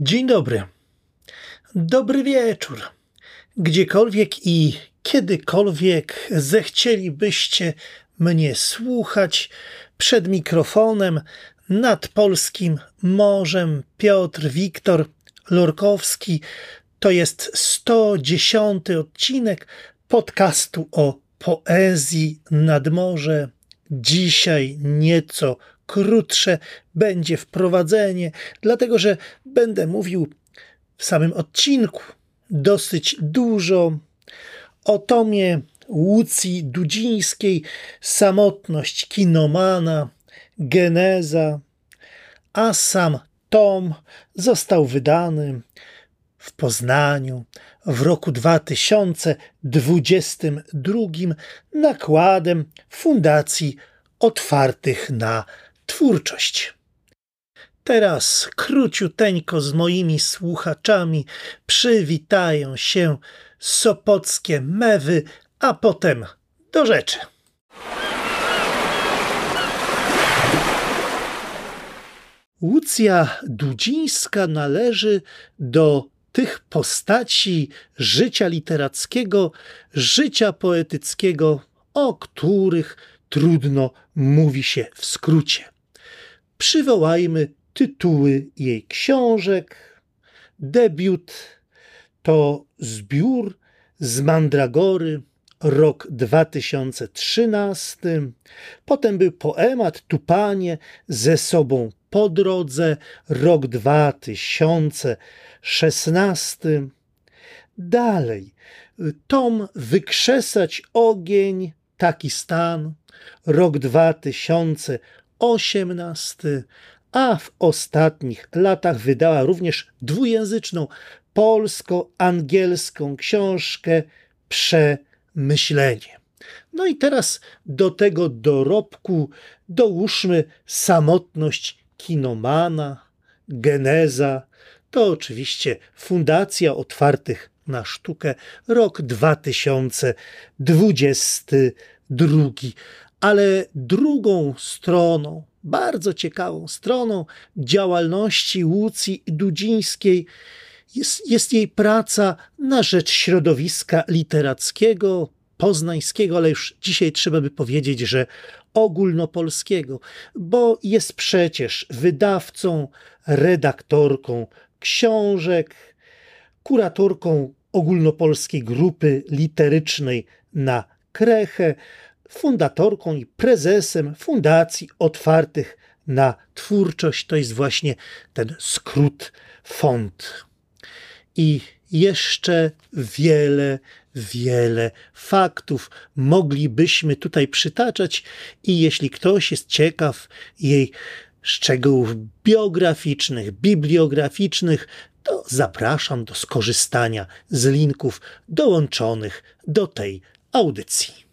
Dzień dobry. Dobry wieczór. Gdziekolwiek i kiedykolwiek zechcielibyście mnie słuchać przed mikrofonem nad polskim morzem Piotr Wiktor Lorkowski. To jest 110 odcinek podcastu o poezji nad morze. Dzisiaj nieco krótsze będzie wprowadzenie, dlatego że będę mówił w samym odcinku dosyć dużo o tomie Łucji Dudzińskiej, Samotność kinomana, Geneza, a sam tom został wydany w Poznaniu w roku 2022 nakładem Fundacji Otwartych na twórczość. Teraz króciuteńko z moimi słuchaczami przywitają się sopockie mewy, a potem do rzeczy. Łucja Dudzińska należy do tych postaci życia literackiego, życia poetyckiego, o których trudno mówi się w skrócie. Przywołajmy tytuły jej książek. Debiut to zbiór z Mandragory, rok 2013. Potem był poemat Tupanie ze sobą po drodze, rok 2016. Dalej, tom Wykrzesać ogień, taki stan, rok 2018, a w ostatnich latach wydała również dwujęzyczną polsko-angielską książkę Przemyślenie. No i teraz do tego dorobku dołóżmy samotność kinomana, geneza, to oczywiście Fundacja Otwartych na Sztukę, rok 2022. Ale drugą stroną, bardzo ciekawą stroną działalności Łucji Dudzińskiej jest, jest jej praca na rzecz środowiska literackiego, poznańskiego, ale już dzisiaj trzeba by powiedzieć, że ogólnopolskiego, bo jest przecież wydawcą, redaktorką książek, kuratorką ogólnopolskiej grupy literycznej na Krechę, fundatorką i prezesem Fundacji Otwartych na Twórczość. To jest właśnie ten skrót font. I jeszcze wiele, wiele faktów moglibyśmy tutaj przytaczać, i jeśli ktoś jest ciekaw jej szczegółów biograficznych, bibliograficznych, to zapraszam do skorzystania z linków dołączonych do tej audycji.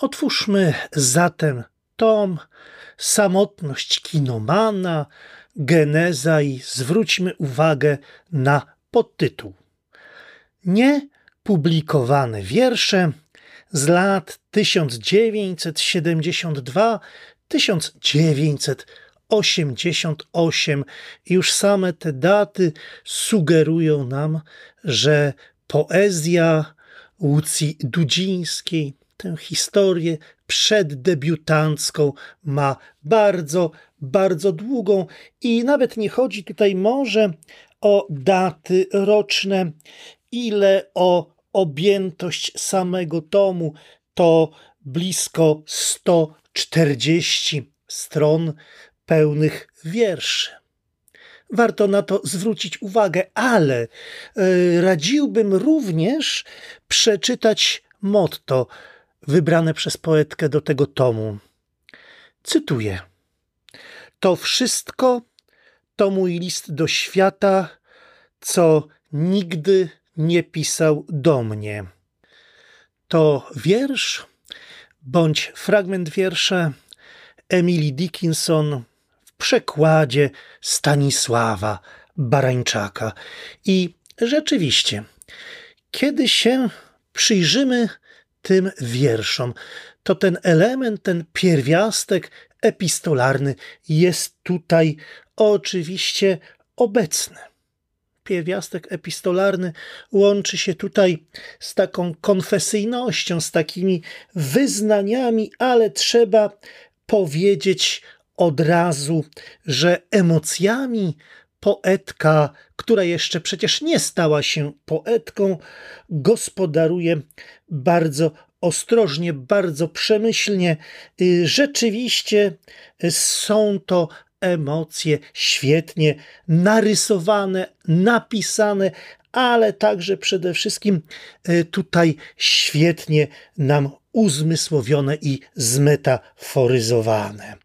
Otwórzmy zatem tom Samotność kinomana, geneza i zwróćmy uwagę na podtytuł. Nie publikowane wiersze z lat 1972-1988. Już same te daty sugerują nam, że poezja Łucji Dudzińskiej, tę historię przeddebiutancką ma bardzo, bardzo długą. I nawet nie chodzi tutaj może o daty roczne, ile o objętość samego tomu. To blisko 140 stron pełnych wierszy. Warto na to zwrócić uwagę, ale e, radziłbym również przeczytać motto wybrane przez poetkę do tego tomu. Cytuję: To wszystko to mój list do świata, co nigdy nie pisał do mnie. To wiersz bądź fragment wiersza Emily Dickinson w przekładzie Stanisława Barańczaka. I rzeczywiście, kiedy się przyjrzymy tym wierszom, to ten element, ten pierwiastek epistolarny jest tutaj oczywiście obecny. Pierwiastek epistolarny łączy się tutaj z taką konfesyjnością, z takimi wyznaniami, ale trzeba powiedzieć od razu, że emocjami poetka, która jeszcze przecież nie stała się poetką, gospodaruje bardzo ostrożnie, bardzo przemyślnie. Y, rzeczywiście są to emocje świetnie narysowane, napisane, ale także przede wszystkim y, tutaj świetnie nam uzmysłowione i zmetaforyzowane.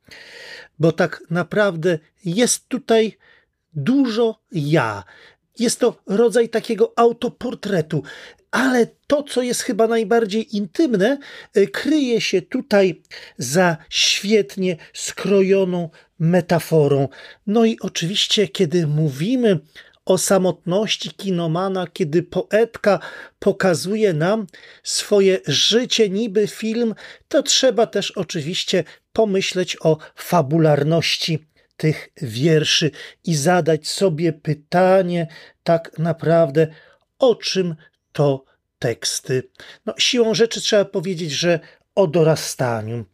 Bo tak naprawdę jest tutaj dużo ja. Jest to rodzaj takiego autoportretu, ale to, co jest chyba najbardziej intymne, y, kryje się tutaj za świetnie skrojoną metaforą. No i oczywiście, kiedy mówimy o samotności kinomana, kiedy poetka pokazuje nam swoje życie, niby film, to trzeba też oczywiście pomyśleć o fabularności tych wierszy i zadać sobie pytanie, tak naprawdę, o czym to teksty. No, siłą rzeczy trzeba powiedzieć, że o dorastaniu,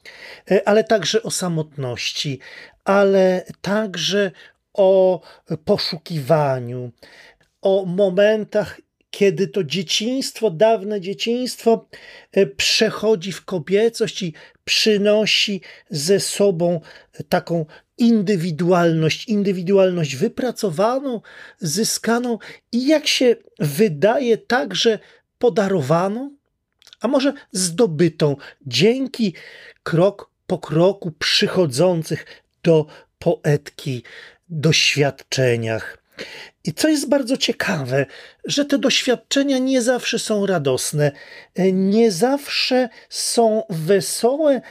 e, ale także o samotności, ale także o poszukiwaniu, o momentach, kiedy to dzieciństwo, dawne dzieciństwo e, przechodzi w kobiecość i przynosi ze sobą taką indywidualność, indywidualność wypracowaną, zyskaną i jak się wydaje także podarowaną, a może zdobytą dzięki krok po kroku przychodzących do poetki doświadczeniach. I co jest bardzo ciekawe, że te doświadczenia nie zawsze są radosne, nie zawsze są wesołe,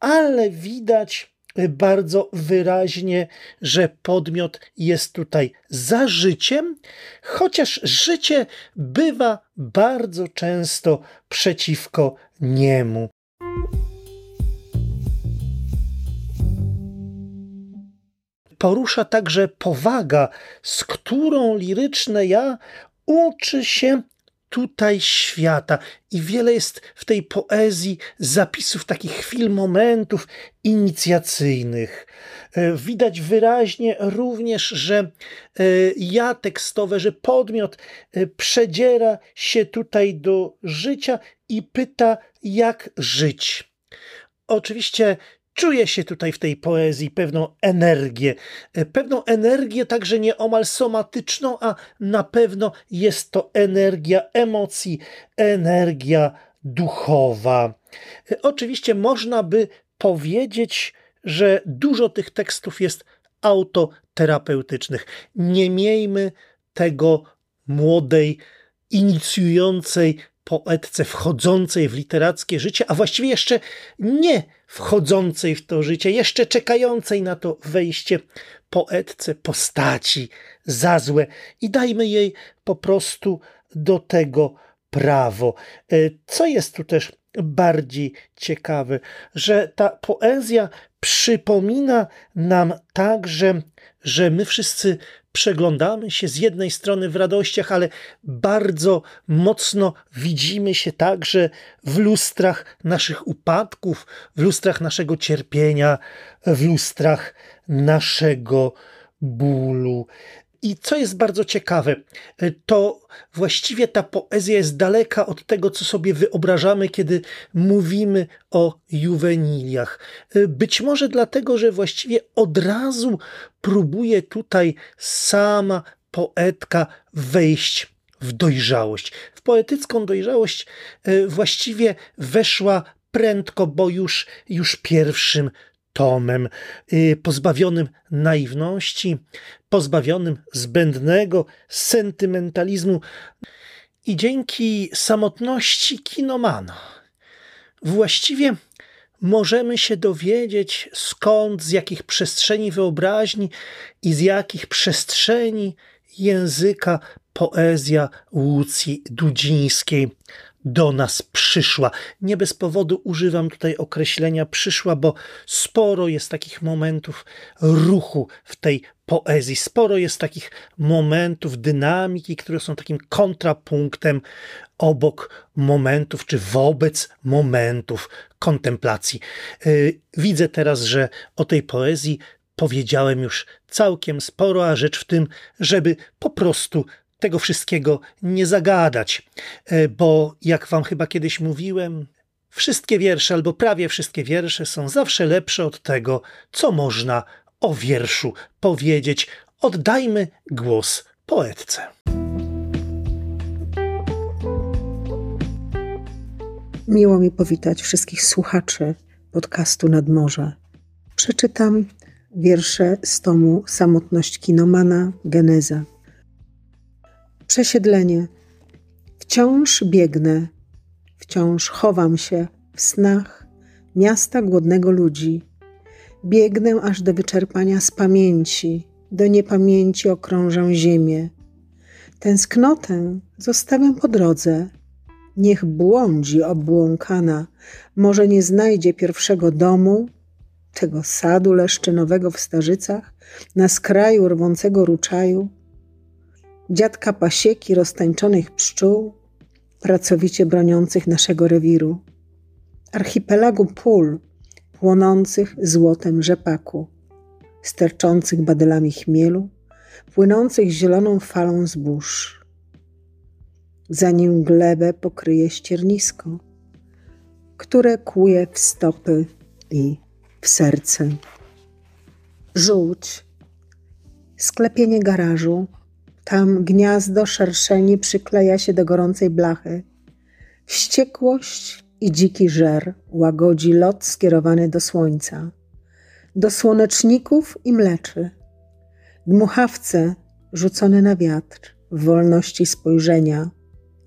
ale widać bardzo wyraźnie, że podmiot jest tutaj za życiem, chociaż życie bywa bardzo często przeciwko niemu. Porusza także powaga, z którą liryczne ja uczy się tutaj świata. I wiele jest w tej poezji zapisów, takich chwil, momentów inicjacyjnych. E, widać wyraźnie również, że e, ja tekstowe, że podmiot e, przedziera się tutaj do życia i pyta, jak żyć. Oczywiście Czuję się tutaj w tej poezji pewną energię, e, pewną energię także nieomal somatyczną, a na pewno jest to energia emocji, energia duchowa. E, oczywiście można by powiedzieć, że dużo tych tekstów jest autoterapeutycznych. Nie miejmy tego młodej, inicjującej poetce wchodzącej w literackie życie, a właściwie jeszcze nie wchodzącej w to życie, jeszcze czekającej na to wejście poetce postaci za złe. I dajmy jej po prostu do tego prawo. E, co jest tu też bardziej ciekawe, że ta poezja przypomina nam także, że my wszyscy przeglądamy się z jednej strony w radościach, ale bardzo mocno widzimy się także w lustrach naszych upadków, w lustrach naszego cierpienia, w lustrach naszego bólu. I co jest bardzo ciekawe, to właściwie ta poezja jest daleka od tego, co sobie wyobrażamy, kiedy mówimy o juweniliach. Być może dlatego, że właściwie od razu próbuje tutaj sama poetka wejść w dojrzałość. W poetycką dojrzałość e, właściwie weszła prędko, bo już, już pierwszym tomem, y, pozbawionym naiwności, pozbawionym zbędnego sentymentalizmu. I dzięki samotności kinomana właściwie możemy się dowiedzieć, skąd, z jakich przestrzeni wyobraźni i z jakich przestrzeni języka poezja Łucji Dudzińskiej do nas przyszła. Nie bez powodu używam tutaj określenia przyszła, bo sporo jest takich momentów ruchu w tej poezji, sporo jest takich momentów dynamiki, które są takim kontrapunktem obok momentów czy wobec momentów kontemplacji. Y, widzę teraz, że o tej poezji powiedziałem już całkiem sporo, a rzecz w tym, żeby po prostu tego wszystkiego nie zagadać, e, bo jak wam chyba kiedyś mówiłem, wszystkie wiersze albo prawie wszystkie wiersze są zawsze lepsze od tego, co można o wierszu powiedzieć. Oddajmy głos poetce. Miło mi powitać wszystkich słuchaczy podcastu Nadmorze. Przeczytam wiersze z tomu Samotność Kinomana Geneza. Przesiedlenie. Wciąż biegnę, wciąż chowam się w snach miasta głodnego ludzi. Biegnę aż do wyczerpania z pamięci, do niepamięci okrążę ziemię. Tęsknotę zostawiam po drodze. Niech błądzi obłąkana, może nie znajdzie pierwszego domu, tego sadu leszczynowego w Starzycach, na skraju rwącego ruczaju, dziadka pasieki roztańczonych pszczół, pracowicie broniących naszego rewiru, archipelagu pól płonących złotem rzepaku, sterczących badylami chmielu, płynących zieloną falą zbóż. Zanim glebę pokryje ściernisko, które kłuje w stopy i w serce. Żółć, sklepienie garażu, tam gniazdo szerszeni przykleja się do gorącej blachy. Wściekłość i dziki żer łagodzi lot skierowany do słońca, do słoneczników i mleczy. Dmuchawce rzucone na wiatr, w wolności spojrzenia,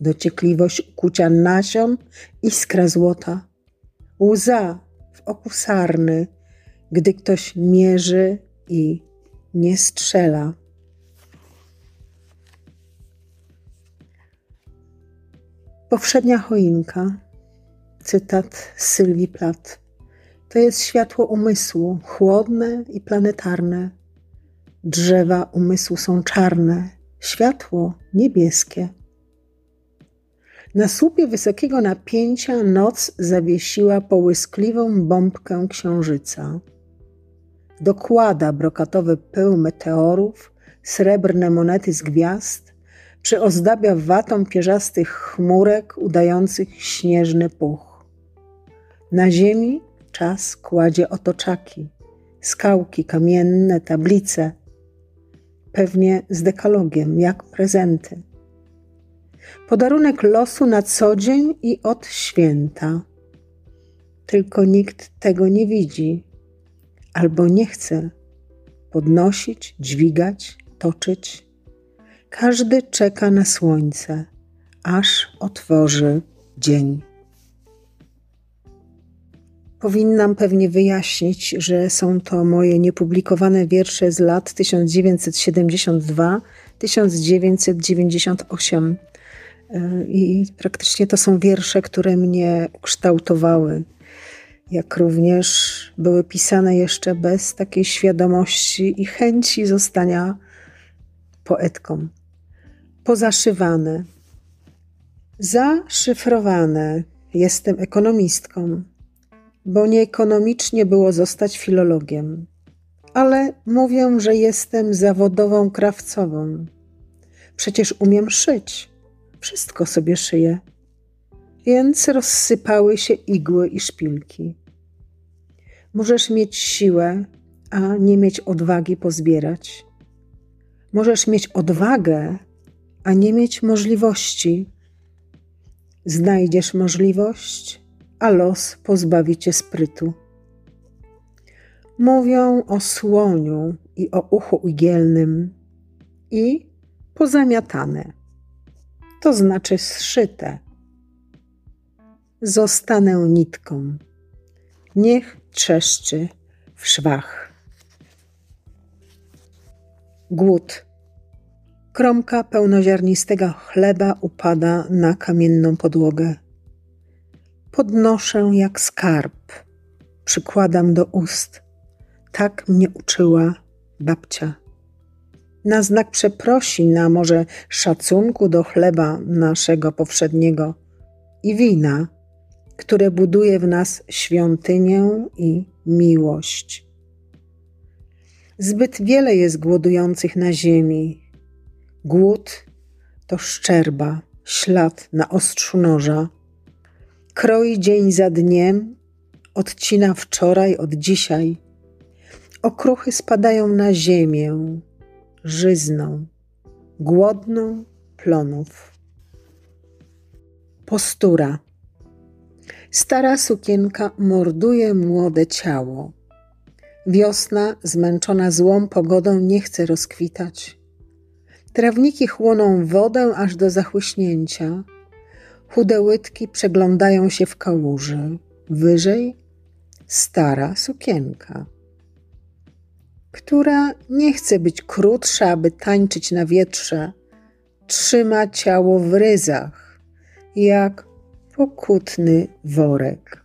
dociekliwość ukucia nasion, iskra złota, łza w oku sarny, gdy ktoś mierzy i nie strzela. Powszednia choinka, cytat z Sylwii Plat, to jest światło umysłu, chłodne i planetarne. Drzewa umysłu są czarne, światło niebieskie. Na słupie wysokiego napięcia noc zawiesiła połyskliwą bombkę księżyca. Dokłada brokatowy pył meteorów, srebrne monety z gwiazd, przyozdabia watą pierzastych chmurek udających śnieżny puch. Na ziemi czas kładzie otoczaki, skałki kamienne, tablice, pewnie z dekalogiem, jak prezenty. Podarunek losu na co dzień i od święta. Tylko nikt tego nie widzi albo nie chce podnosić, dźwigać, toczyć każdy czeka na słońce, aż otworzy dzień. Powinnam pewnie wyjaśnić, że są to moje niepublikowane wiersze z lat 1972-1998. I praktycznie to są wiersze, które mnie kształtowały, jak również były pisane jeszcze bez takiej świadomości i chęci zostania poetką pozaszywane, zaszyfrowane. Jestem ekonomistką, bo nieekonomicznie było zostać filologiem, ale mówię, że jestem zawodową krawcową. Przecież umiem szyć, wszystko sobie szyję. Więc rozsypały się igły i szpilki. Możesz mieć siłę, a nie mieć odwagi pozbierać. Możesz mieć odwagę, a nie mieć możliwości. Znajdziesz możliwość, a los pozbawi cię sprytu. Mówią o słoniu i o uchu igielnym i pozamiatane, to znaczy zszyte. Zostanę nitką, niech trzeszczy w szwach. Głód Kromka pełnoziarnistego chleba upada na kamienną podłogę. podnoszę jak skarb, przykładam do ust. Tak mnie uczyła babcia. Na znak przeprosin, a może szacunku do chleba naszego powszedniego i wina, które buduje w nas świątynię i miłość. Zbyt wiele jest głodujących na ziemi. Głód to szczerba, ślad na ostrzu noża. Kroi dzień za dniem, odcina wczoraj od dzisiaj. Okruchy spadają na ziemię, żyzną, głodną plonów. Postura. Stara sukienka morduje młode ciało. Wiosna, zmęczona złą pogodą, nie chce rozkwitać. Trawniki chłoną wodę aż do zachłyśnięcia. Chude łydki przeglądają się w kałuży. Wyżej stara sukienka, która nie chce być krótsza, aby tańczyć na wietrze. Trzyma ciało w ryzach, jak pokutny worek.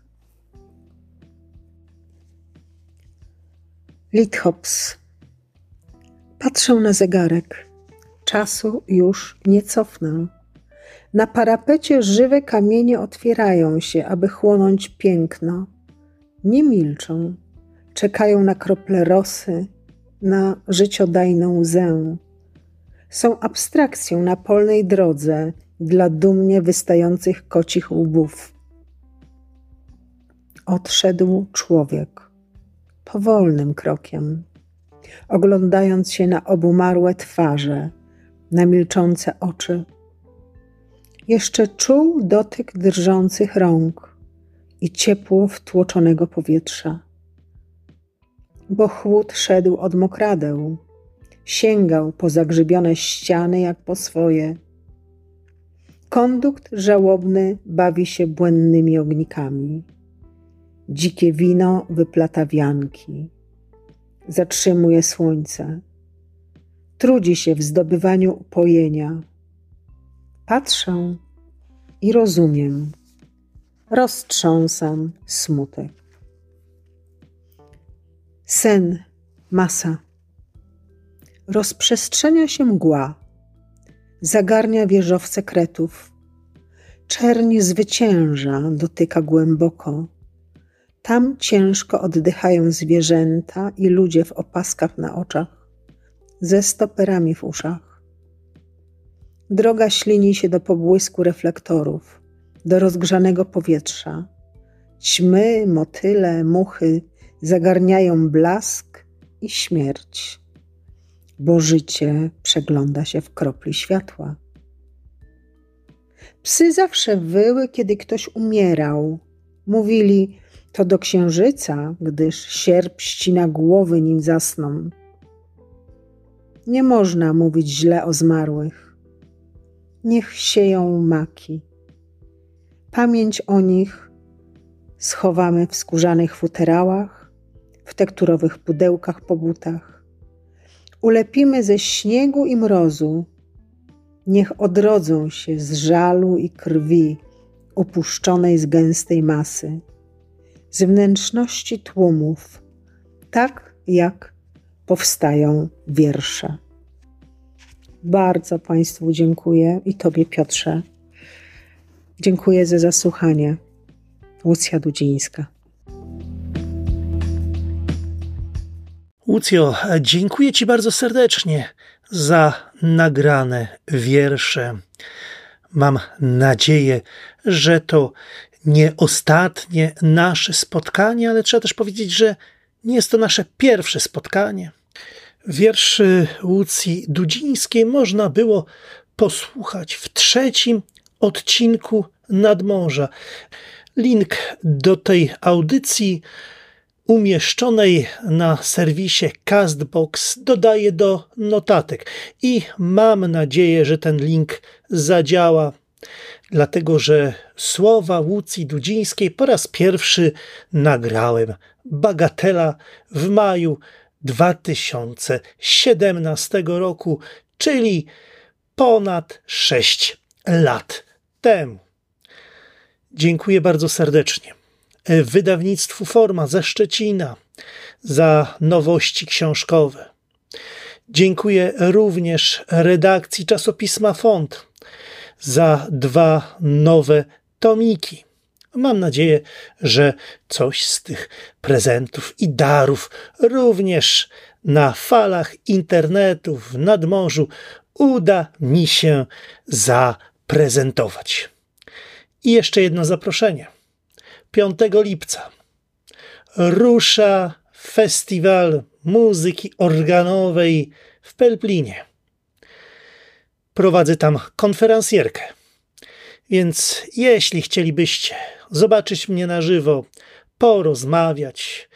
Lithops. Patrzę na zegarek. Czasu już nie cofnę. Na parapecie żywe kamienie otwierają się, aby chłonąć piękno. Nie milczą, czekają na krople rosy, na życiodajną łzę. Są abstrakcją na polnej drodze dla dumnie wystających kocich łbów. Odszedł człowiek powolnym krokiem, oglądając się na obumarłe twarze, na milczące oczy. Jeszcze czuł dotyk drżących rąk i ciepło wtłoczonego powietrza. Bo chłód szedł od mokradeł, sięgał po zagrzybione ściany jak po swoje. Kondukt żałobny bawi się błędnymi ognikami. Dzikie wino wyplata wianki. Zatrzymuje słońce trudzi się w zdobywaniu upojenia. Patrzę i rozumiem. Roztrząsam smutek. Sen, masa. Rozprzestrzenia się mgła, zagarnia wieżowce kretów. Czerń zwycięża, dotyka głęboko. Tam ciężko oddychają zwierzęta i ludzie w opaskach na oczach ze stoperami w uszach. Droga ślini się do pobłysku reflektorów, do rozgrzanego powietrza. Ćmy, motyle, muchy zagarniają blask i śmierć, bo życie przegląda się w kropli światła. Psy zawsze wyły, kiedy ktoś umierał. Mówili, to do księżyca, gdyż sierp ścina głowy, nim zasną. Nie można mówić źle o zmarłych. Niech sieją maki. Pamięć o nich schowamy w skórzanych futerałach, w tekturowych pudełkach po butach. Ulepimy ze śniegu i mrozu. Niech odrodzą się z żalu i krwi upuszczonej z gęstej masy, z wnętrzności tłumów, tak jak powstają wiersze. Bardzo Państwu dziękuję i Tobie, Piotrze. Dziękuję za zasłuchanie. Łucja Dudzińska. Łucjo, dziękuję Ci bardzo serdecznie za nagrane wiersze. Mam nadzieję, że to nie ostatnie nasze spotkanie, ale trzeba też powiedzieć, że nie jest to nasze pierwsze spotkanie. Wierszy Łucji Dudzińskiej można było posłuchać w trzecim odcinku Nadmorza. Link do tej audycji umieszczonej na serwisie Castbox dodaję do notatek i mam nadzieję, że ten link zadziała, dlatego że słowa Łucji Dudzińskiej po raz pierwszy nagrałem. Bagatela w maju 2017 roku, czyli ponad 6 lat temu. Dziękuję bardzo serdecznie wydawnictwu Forma ze Szczecina za nowości książkowe. Dziękuję również redakcji czasopisma Font za dwa nowe tomiki. Mam nadzieję, że coś z tych prezentów i darów również na falach internetu w nadmorzu uda mi się zaprezentować. I jeszcze jedno zaproszenie. 5 lipca rusza festiwal muzyki organowej w Pelplinie. Prowadzę tam konferencjerkę. Więc jeśli chcielibyście zobaczyć mnie na żywo, porozmawiać,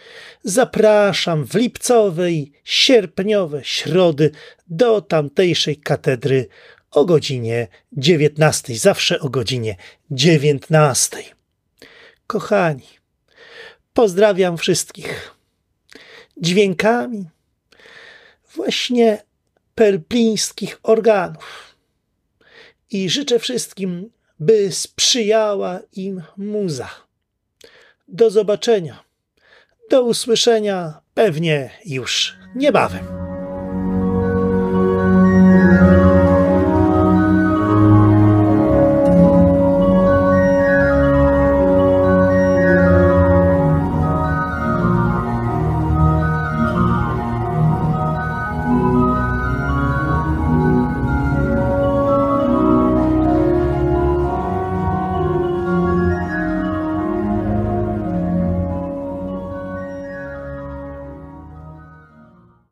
zapraszam w lipcowe i sierpniowe środy do tamtejszej katedry o godzinie 19, zawsze o godzinie 19. Kochani, pozdrawiam wszystkich dźwiękami właśnie pelplińskich organów i życzę wszystkim, by sprzyjała im muza. Do zobaczenia, do usłyszenia pewnie już niebawem.